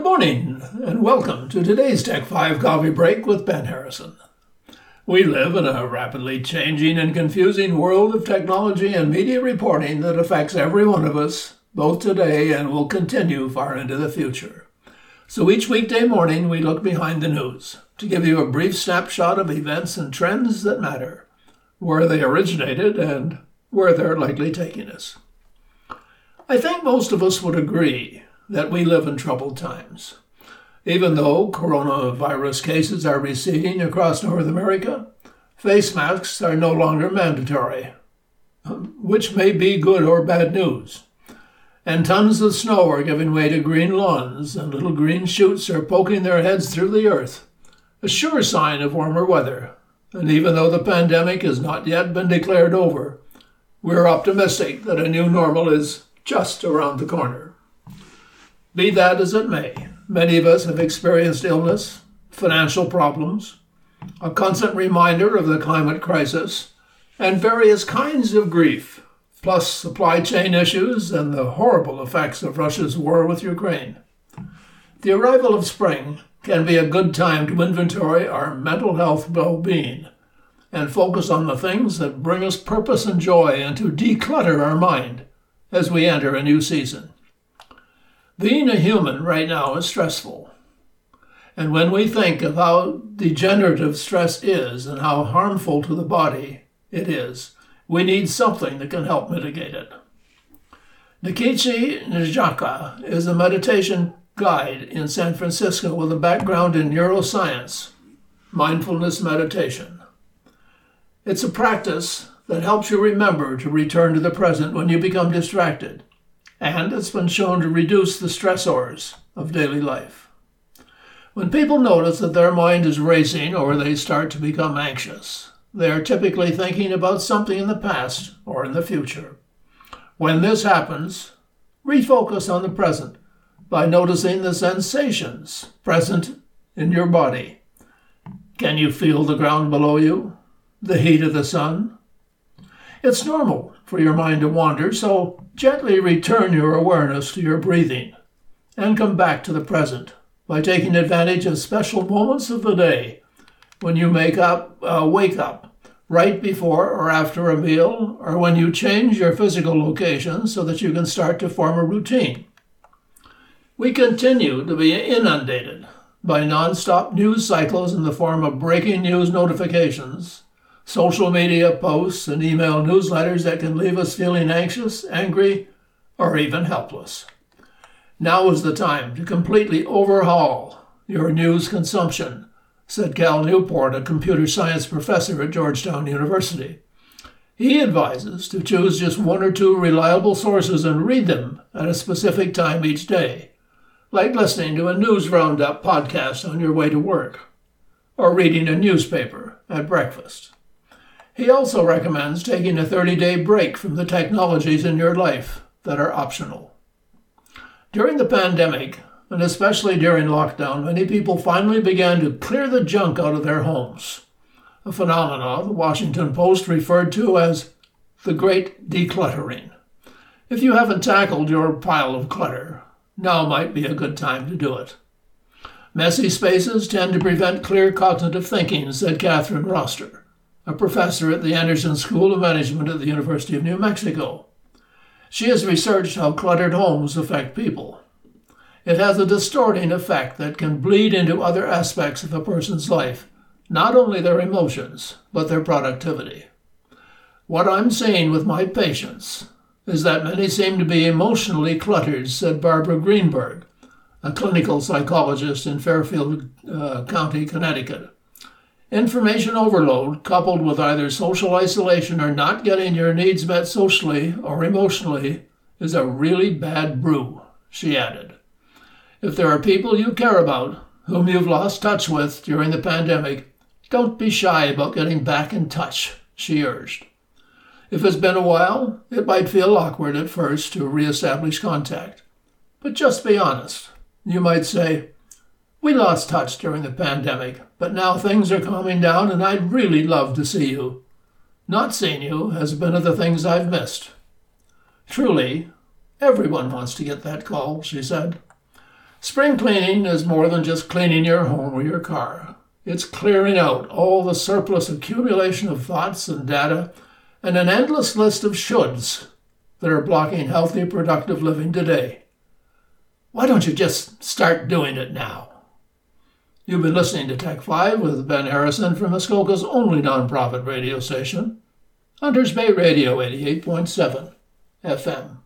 Good morning, and welcome to today's Tech 5 Coffee Break with Ben Harrison. We live in a rapidly changing and confusing world of technology and media reporting that affects every one of us, both today and will continue far into the future. So each weekday morning, we look behind the news to give you a brief snapshot of events and trends that matter, where they originated, and where they're likely taking us. I think most of us would agree that we live in troubled times. Even though coronavirus cases are receding across North America, face masks are no longer mandatory, um, which may be good or bad news. And tons of snow are giving way to green lawns, and little green shoots are poking their heads through the earth, a sure sign of warmer weather. And even though the pandemic has not yet been declared over, we're optimistic that a new normal is just around the corner. Be that as it may, many of us have experienced illness, financial problems, a constant reminder of the climate crisis, and various kinds of grief, plus supply chain issues and the horrible effects of Russia's war with Ukraine. The arrival of spring can be a good time to inventory our mental health well being and focus on the things that bring us purpose and joy and to declutter our mind as we enter a new season. Being a human right now is stressful. And when we think of how degenerative stress is and how harmful to the body it is, we need something that can help mitigate it. Nkechi Njaka is a meditation guide in San Francisco with a background in neuroscience, mindfulness meditation. It's a practice that helps you remember to return to the present when you become distracted and it's been shown to reduce the stressors of daily life. When people notice that their mind is racing or they start to become anxious, they are typically thinking about something in the past or in the future. When this happens, refocus on the present by noticing the sensations present in your body. Can you feel the ground below you? The heat of the sun? It's normal for your mind to wander, so gently return your awareness to your breathing and come back to the present by taking advantage of special moments of the day when you make up, uh, wake up right before or after a meal, or when you change your physical location so that you can start to form a routine. We continue to be inundated by nonstop news cycles in the form of breaking news notifications social media posts, and email newsletters that can leave us feeling anxious, angry, or even helpless. Now is the time to completely overhaul your news consumption, said Cal Newport, a computer science professor at Georgetown University. He advises to choose just one or two reliable sources and read them at a specific time each day, like listening to a news roundup podcast on your way to work, or reading a newspaper at breakfast. He also recommends taking a 30 day break from the technologies in your life that are optional. During the pandemic, and especially during lockdown, many people finally began to clear the junk out of their homes, a phenomenon the Washington Post referred to as the Great Decluttering. If you haven't tackled your pile of clutter, now might be a good time to do it. Messy spaces tend to prevent clear cognitive thinking, said Catherine Roster a professor at the Anderson School of Management at the University of New Mexico. She has researched how cluttered homes affect people. It has a distorting effect that can bleed into other aspects of a person's life, not only their emotions, but their productivity. What I'm seeing with my patients is that many seem to be emotionally cluttered, said Barbara Greenberg, a clinical psychologist in Fairfield uh, County, Connecticut. Information overload, coupled with either social isolation or not getting your needs met socially or emotionally, is a really bad brew, she added. If there are people you care about, whom you've lost touch with during the pandemic, don't be shy about getting back in touch, she urged. If it's been a while, it might feel awkward at first to reestablish contact. But just be honest. You might say, We lost touch during the pandemic but now things are calming down and I'd really love to see you. Not seeing you has been of the things I've missed. Truly, everyone wants to get that call, she said. Spring cleaning is more than just cleaning your home or your car. It's clearing out all the surplus accumulation of thoughts and data and an endless list of shoulds that are blocking healthy, productive living today. Why don't you just start doing it now? You've been listening to Tech 5 with Ben Harrison from Muskoka's only nonprofit radio station, Hunters Bay Radio 88.7 FM.